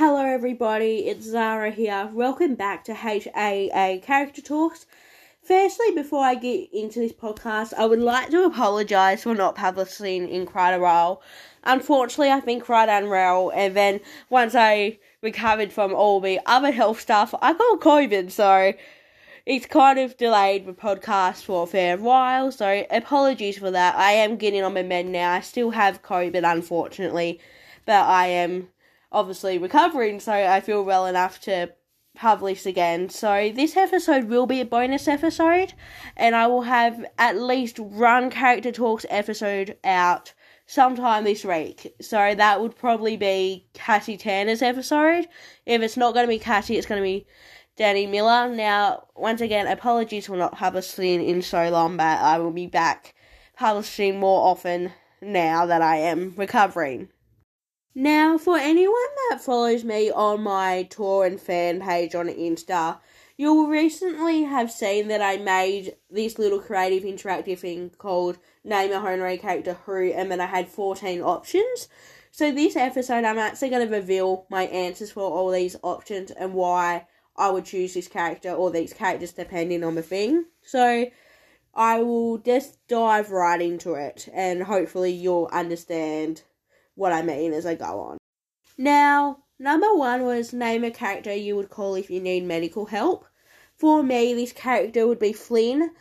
Hello, everybody, it's Zara here. Welcome back to HAA Character Talks. Firstly, before I get into this podcast, I would like to apologise for not publishing in quite a while. Unfortunately, I've been quite unwell, and then once I recovered from all the other health stuff, I got COVID, so it's kind of delayed the podcast for a fair while, so apologies for that. I am getting on my mend now. I still have COVID, unfortunately, but I am obviously recovering, so I feel well enough to have publish again. So this episode will be a bonus episode, and I will have at least one character talks episode out sometime this week. So that would probably be Cassie Turner's episode. If it's not going to be Cassie, it's going to be Danny Miller. Now, once again, apologies for not publishing in so long, but I will be back publishing more often now that I am recovering. Now, for anyone that follows me on my tour and fan page on Insta, you'll recently have seen that I made this little creative interactive thing called Name a Honorary Character Who, and then I had 14 options. So, this episode, I'm actually going to reveal my answers for all these options and why I would choose this character or these characters depending on the thing. So, I will just dive right into it, and hopefully, you'll understand what I mean as I go on. Now, number one was name a character you would call if you need medical help. For me, this character would be Flynn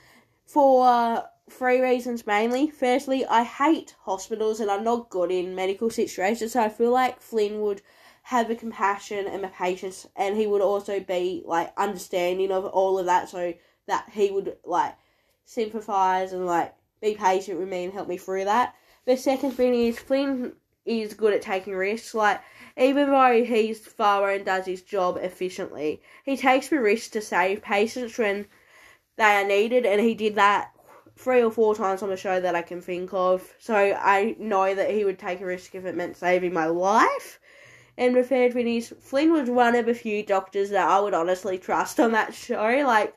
for uh, three reasons mainly. Firstly, I hate hospitals and I'm not good in medical situations, so I feel like Flynn would have the compassion and the patience, and he would also be like understanding of all of that, so that he would like sympathize and like be patient with me and help me through that. The second thing is Flynn is good at taking risks. Like, even though he's thorough and does his job efficiently, he takes the risk to save patients when they are needed, and he did that three or four times on the show that I can think of. So I know that he would take a risk if it meant saving my life. And the third thing is, Flynn was one of a few doctors that I would honestly trust on that show. Like,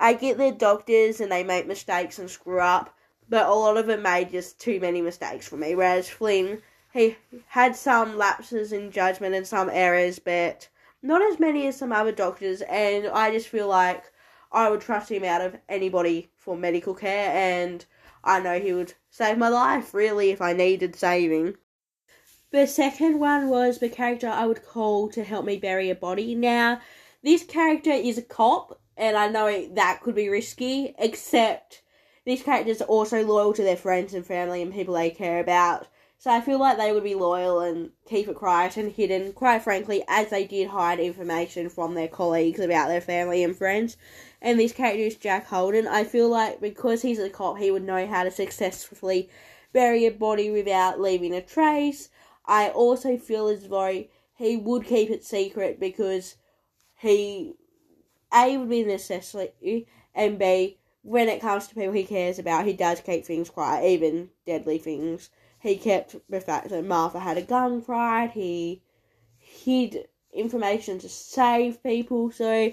I get they're doctors and they make mistakes and screw up, but a lot of them made just too many mistakes for me. Whereas Flynn he had some lapses in judgment and some errors, but not as many as some other doctors. And I just feel like I would trust him out of anybody for medical care, and I know he would save my life really if I needed saving. The second one was the character I would call to help me bury a body. Now, this character is a cop, and I know that could be risky, except these characters are also loyal to their friends and family and people they care about. So I feel like they would be loyal and keep it quiet and hidden, quite frankly, as they did hide information from their colleagues about their family and friends. And this character is Jack Holden. I feel like because he's a cop, he would know how to successfully bury a body without leaving a trace. I also feel as though he would keep it secret because he A would be a necessity and B when it comes to people he cares about, he does keep things quiet, even deadly things. He kept the fact that Martha had a gun pride. He hid information to save people. So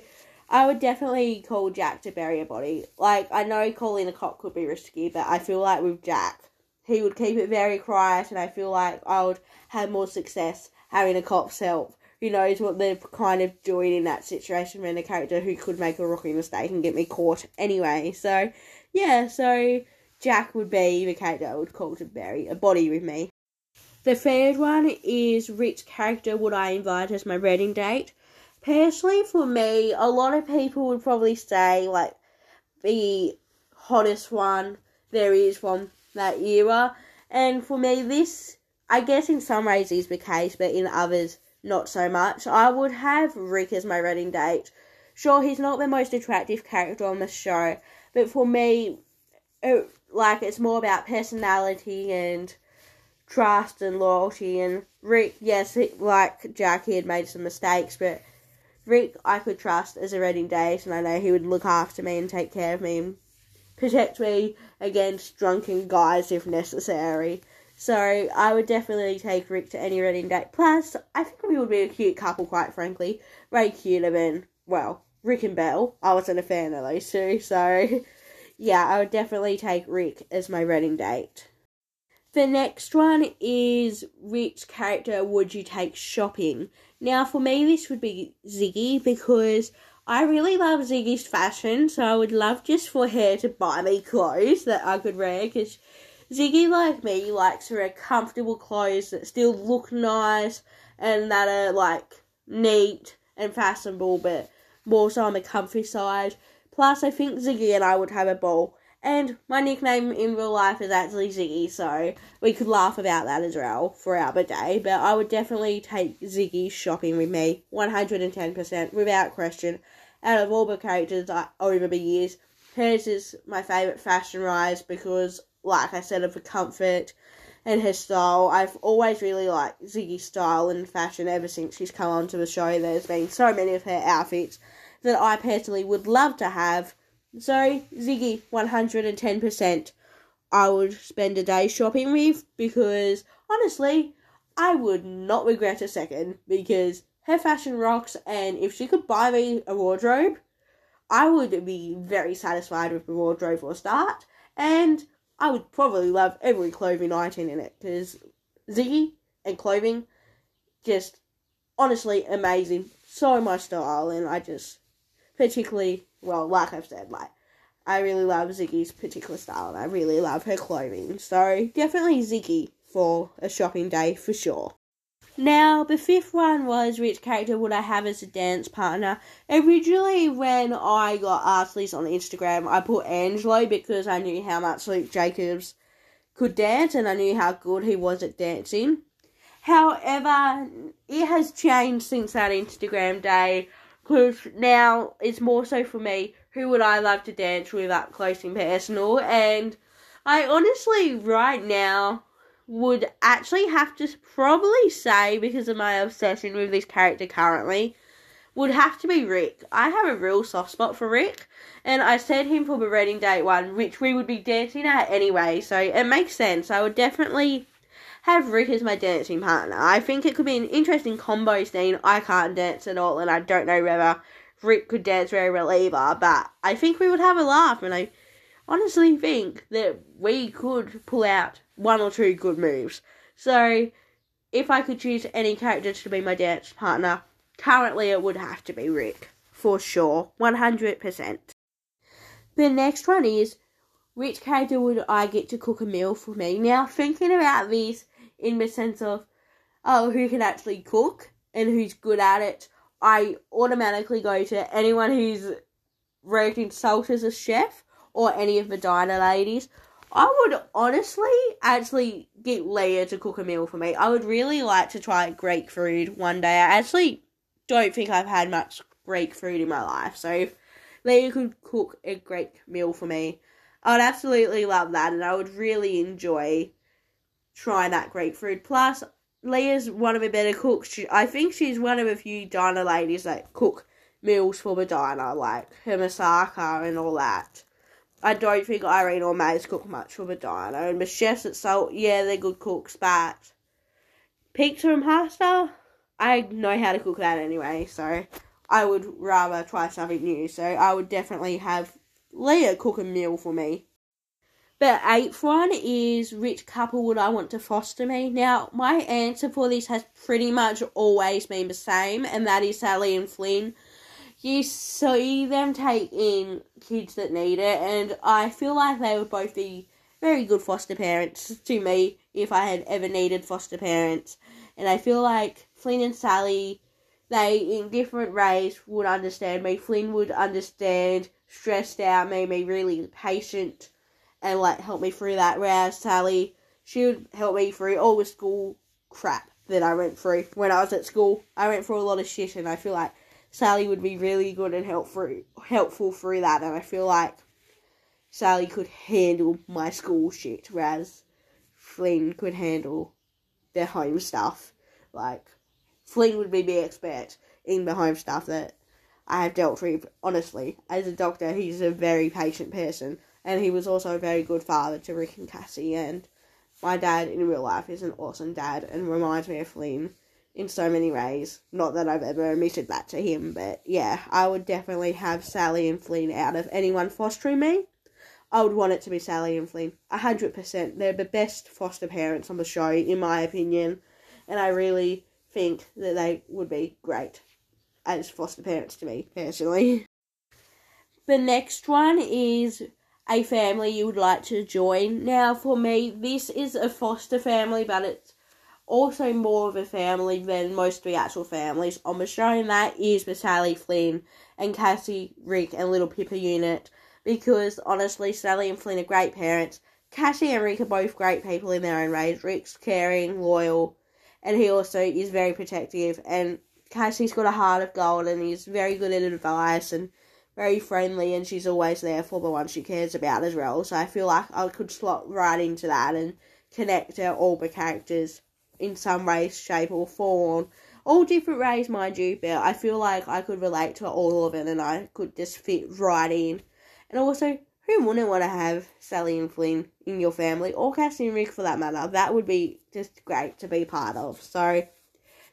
I would definitely call Jack to bury a body. Like, I know calling a cop could be risky, but I feel like with Jack, he would keep it very quiet, and I feel like I would have more success having a cop's help who knows what they're kind of doing in that situation than a character who could make a rookie mistake and get me caught anyway. So, yeah, so Jack would be the character I would call to bury a body with me. The third one is which character would I invite as my wedding date? Personally, for me, a lot of people would probably say like the hottest one there is from that era, and for me, this I guess in some ways is the case, but in others not so much. I would have Rick as my wedding date. Sure, he's not the most attractive character on the show, but for me, it like it's more about personality and trust and loyalty. And Rick, yes, like Jack, he had made some mistakes, but Rick I could trust as a wedding date, and I know he would look after me and take care of me and protect me against drunken guys if necessary. So I would definitely take Rick to any wedding date. Plus, I think we would be a cute couple, quite frankly. Way cuter than, well, Rick and Belle. I wasn't a fan of those two, so yeah, I would definitely take Rick as my wedding date. The next one is which character would you take shopping? Now, for me, this would be Ziggy because I really love Ziggy's fashion, so I would love just for her to buy me clothes that I could wear because Ziggy, like me, likes to wear comfortable clothes that still look nice and that are like neat and fashionable, but more so on the comfy side. Plus, I think Ziggy and I would have a ball and my nickname in real life is actually Ziggy, so we could laugh about that as well throughout the day. But I would definitely take Ziggy shopping with me, 110%, without question. Out of all the characters I, over the years, hers is my favourite fashion rise because, like I said, of the comfort and her style. I've always really liked Ziggy's style and fashion ever since she's come onto the show. There's been so many of her outfits that I personally would love to have so, Ziggy, 110%. I would spend a day shopping with because honestly, I would not regret a second because her fashion rocks, and if she could buy me a wardrobe, I would be very satisfied with the wardrobe for a start, and I would probably love every clothing item in it because Ziggy and clothing just honestly amazing. So my style, and I just particularly well, like I've said, like I really love Ziggy's particular style and I really love her clothing. So definitely Ziggy for a shopping day for sure. Now, the fifth one was which character would I have as a dance partner? Originally, when I got asked this on Instagram, I put Angelo because I knew how much Luke Jacobs could dance and I knew how good he was at dancing. However, it has changed since that Instagram day because now it's more so for me who would I love to dance with up close and personal and I honestly right now would actually have to probably say because of my obsession with this character currently would have to be Rick. I have a real soft spot for Rick and I said him for the wedding date one which we would be dancing at anyway so it makes sense. I would definitely have Rick as my dancing partner. I think it could be an interesting combo scene. I can't dance at all, and I don't know whether Rick could dance very well either, but I think we would have a laugh, and I honestly think that we could pull out one or two good moves. So, if I could choose any character to be my dance partner, currently it would have to be Rick, for sure, 100%. The next one is which character would I get to cook a meal for me? Now, thinking about this, in the sense of oh who can actually cook and who's good at it, I automatically go to anyone who's worked in Salt as a chef or any of the diner ladies. I would honestly actually get Leah to cook a meal for me. I would really like to try Greek food one day. I actually don't think I've had much Greek food in my life, so if Leah could cook a Greek meal for me, I would absolutely love that, and I would really enjoy try that grapefruit. Plus, Leah's one of the better cooks. She, I think she's one of a few diner ladies that cook meals for the diner, like her moussaka and all that. I don't think Irene or Maze cook much for the diner. And the chefs at Salt, yeah, they're good cooks, but pizza and pasta, I know how to cook that anyway, so I would rather try something new. So I would definitely have Leah cook a meal for me. The eighth one is which couple would I want to foster me? Now, my answer for this has pretty much always been the same, and that is Sally and Flynn. You see them take in kids that need it, and I feel like they would both be very good foster parents to me if I had ever needed foster parents. And I feel like Flynn and Sally, they in different ways would understand me. Flynn would understand stressed out, made me really patient and like help me through that. Whereas Sally, she would help me through all the school crap that I went through when I was at school. I went through a lot of shit, and I feel like Sally would be really good and helpful helpful through that. And I feel like Sally could handle my school shit, whereas Flynn could handle the home stuff. Like Flynn would be the expert in the home stuff that I have dealt with. Honestly, as a doctor, he's a very patient person and he was also a very good father to Rick and Cassie. And my dad in real life is an awesome dad and reminds me of Flynn in so many ways. Not that I've ever admitted that to him, but yeah, I would definitely have Sally and Flynn out of anyone fostering me. I would want it to be Sally and Flynn. A hundred percent. They're the best foster parents on the show, in my opinion. And I really think that they would be great as foster parents to me, personally. The next one is a family you would like to join. Now, for me, this is a foster family, but it's also more of a family than most of the actual families on the show, and that is the Sally Flynn and Cassie, Rick, and Little Pippa unit. Because honestly, Sally and Flynn are great parents. Cassie and Rick are both great people in their own ways. Rick's caring, loyal, and he also is very protective. And Cassie's got a heart of gold, and he's very good at advice and very friendly, and she's always there for the one she cares about as well. So I feel like I could slot right into that and connect to all the characters in some way, shape, or form. All different ways, mind you, but I feel like I could relate to all of it and I could just fit right in. And also, who wouldn't want to have Sally and Flynn in your family, or Cassie and Rick for that matter? That would be just great to be part of. So,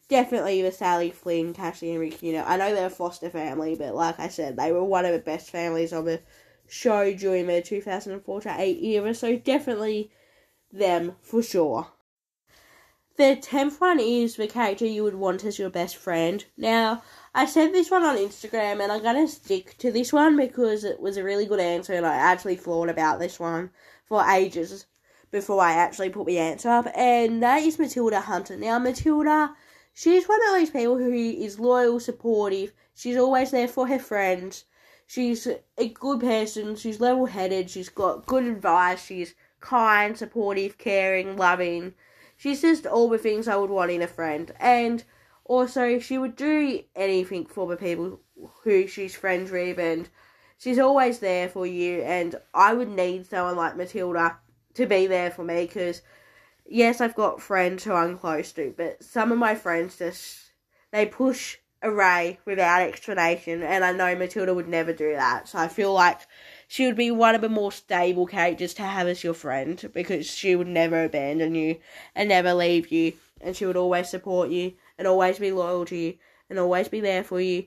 definitely the Sally Flynn, Cassie and Rick, you know, I know they're a foster family, but like I said, they were one of the best families on the show during the 2004 to 8 era, so definitely them for sure. The tenth one is the character you would want as your best friend. Now, I said this one on Instagram and I'm gonna stick to this one because it was a really good answer and I actually thought about this one for ages before I actually put the answer up, and that is Matilda Hunter. Now, Matilda, she's one of those people who is loyal, supportive, she's always there for her friends, she's a good person, she's level headed, she's got good advice, she's kind, supportive, caring, loving. She's just all the things I would want in a friend. And also, she would do anything for the people who she's friends with, and she's always there for you. And I would need someone like Matilda to be there for me because, yes, I've got friends who I'm close to, but some of my friends just they push away without explanation, and I know Matilda would never do that. So I feel like she would be one of the more stable characters to have as your friend because she would never abandon you and never leave you, and she would always support you and always be loyal to you and always be there for you.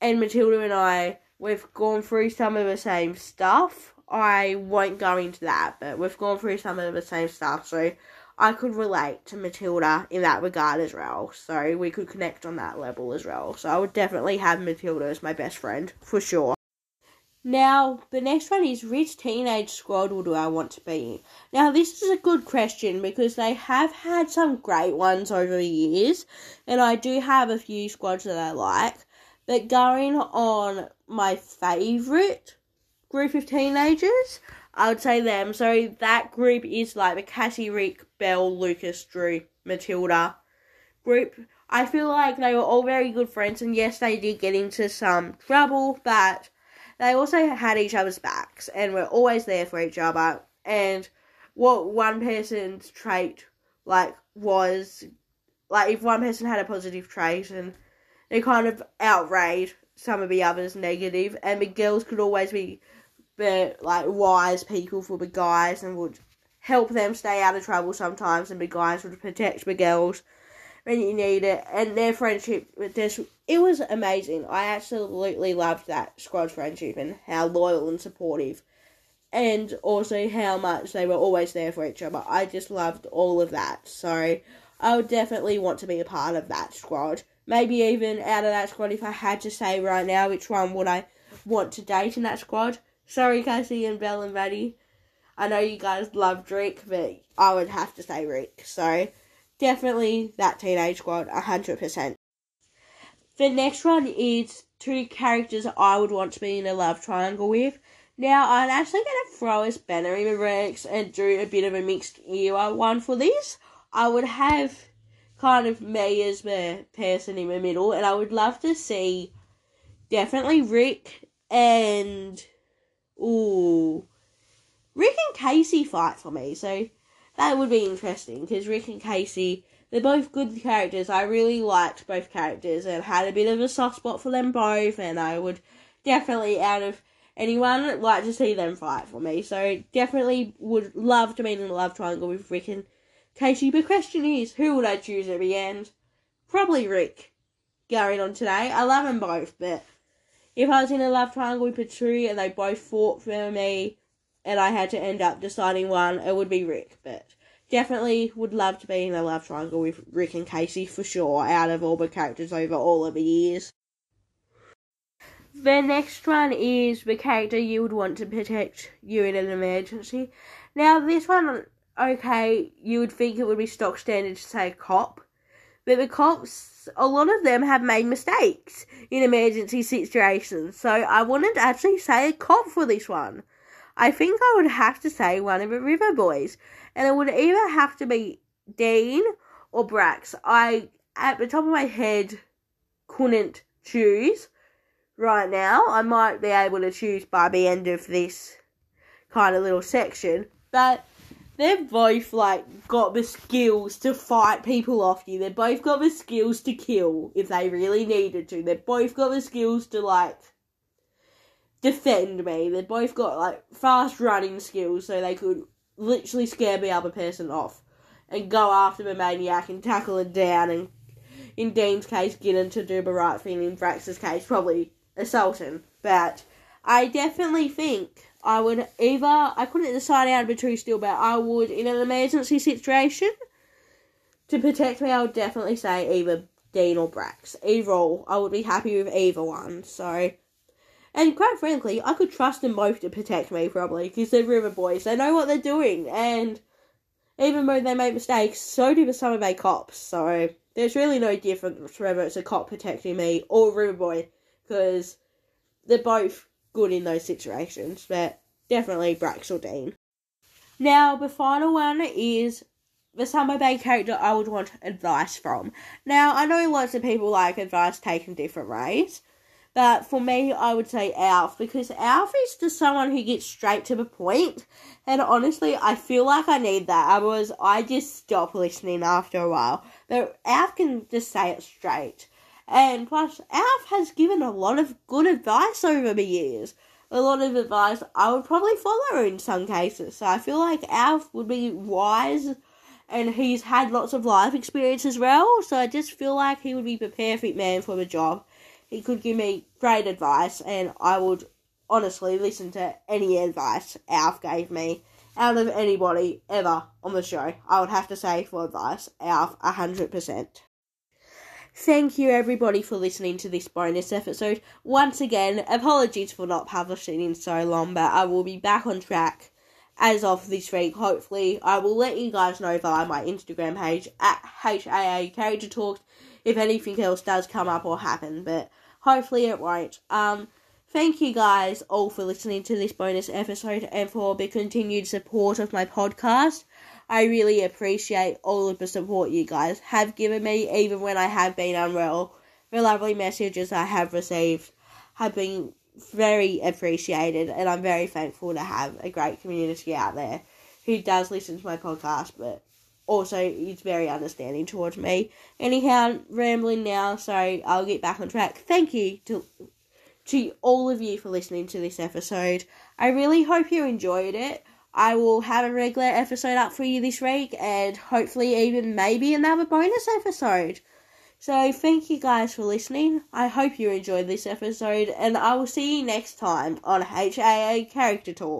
And Matilda and I, we've gone through some of the same stuff. I won't go into that, but we've gone through some of the same stuff, so I could relate to Matilda in that regard as well. So we could connect on that level as well. So I would definitely have Matilda as my best friend for sure. Now, the next one is which teenage squad do I want to be in? Now, this is a good question because they have had some great ones over the years, and I do have a few squads that I like. But going on my favourite group of teenagers, I would say them. So that group is like the Cassie, Rick, Belle, Lucas, Drew, Matilda group. I feel like they were all very good friends, and yes, they did get into some trouble, but they also had each other's backs and were always there for each other. And what one person's trait like was like if one person had a positive trait and they kind of outraged some of the others negative, and the girls could always be the like wise people for the guys and would help them stay out of trouble sometimes, and the guys would protect the girls when you need it. And their friendship with this it was amazing. I absolutely loved that squad friendship and how loyal and supportive, and also how much they were always there for each other. I just loved all of that. So I would definitely want to be a part of that squad. Maybe even out of that squad, if I had to say right now, which one would I want to date in that squad? Sorry, Cassie and Belle and Maddie. I know you guys love Drake, but I would have to say Rick. So definitely that teenage squad, hundred percent. The next one is two characters I would want to be in a love triangle with. Now, I'm actually going to throw a spanner in the works and do a bit of a mixed era one for this. I would have kind of me as the person in the middle, and I would love to see definitely Rick and ooh, Rick and Casey fight for me. So that would be interesting because Rick and Casey they're both good characters. I really liked both characters and had a bit of a soft spot for them both, and I would definitely, out of anyone, like to see them fight for me. So definitely would love to be in a love triangle with Rick and Casey. But question is, who would I choose at the end? Probably Rick. Going on today, I love them both, but if I was in a love triangle with Patru and they both fought for me, and I had to end up deciding one, it would be Rick. But definitely would love to be in a love triangle with Rick and Casey for sure, out of all the characters over all of the years. The next one is the character you would want to protect you in an emergency. Now, this one, okay, you would think it would be stock standard to say cop, but the cops, a lot of them have made mistakes in emergency situations, so I wouldn't actually say a cop for this one. I think I would have to say one of the River Boys, and it would either have to be Dean or Brax. I, at the top of my head, couldn't choose right now. I might be able to choose by the end of this kind of little section, but they've both like got the skills to fight people off you. They've both got the skills to kill if they really needed to. They've both got the skills to like defend me. They've both got like fast running skills so they could literally scare the other person off and go after the maniac and tackle it down and in Dean's case get him to do the right thing. In Brax's case probably assault him. But I definitely think I would either I couldn't decide out of the two still, but I would in an emergency situation to protect me. I would definitely say either Dean or Brax. Either or, I would be happy with either one. So, and quite frankly, I could trust them both to protect me probably because they're River Boys. They know what they're doing, and even though they make mistakes, so do the Summer Bay cops. So there's really no difference whether it's a cop protecting me or a River Boy because they're both good in those situations, but definitely Brax or Dean. Now, the final one is the Summer Bay character I would want advice from. Now, I know lots of people like advice taken different ways, but for me, I would say Alf because Alf is just someone who gets straight to the point, and honestly, I feel like I need that. Otherwise, I just stop listening after a while. But Alf can just say it straight. And plus, Alf has given a lot of good advice over the years. A lot of advice I would probably follow in some cases. So I feel like Alf would be wise and he's had lots of life experience as well. So I just feel like he would be the perfect man for the job. He could give me great advice and I would honestly listen to any advice Alf gave me out of anybody ever on the show. I would have to say for advice, Alf 100%. Thank you everybody for listening to this bonus episode. Once again, apologies for not publishing in so long, but I will be back on track as of this week. Hopefully, I will let you guys know via my Instagram page at HAA Character Talks if anything else does come up or happen, but hopefully it won't. Um, thank you guys all for listening to this bonus episode and for the continued support of my podcast. I really appreciate all of the support you guys have given me, even when I have been unwell. The lovely messages I have received have been very appreciated, and I'm very thankful to have a great community out there who does listen to my podcast, but also is very understanding towards me. Anyhow, rambling now, so I'll get back on track. Thank you to to all of you for listening to this episode. I really hope you enjoyed it. I will have a regular episode up for you this week and hopefully even maybe another bonus episode. So thank you guys for listening. I hope you enjoyed this episode and I will see you next time on HAA Character Talk.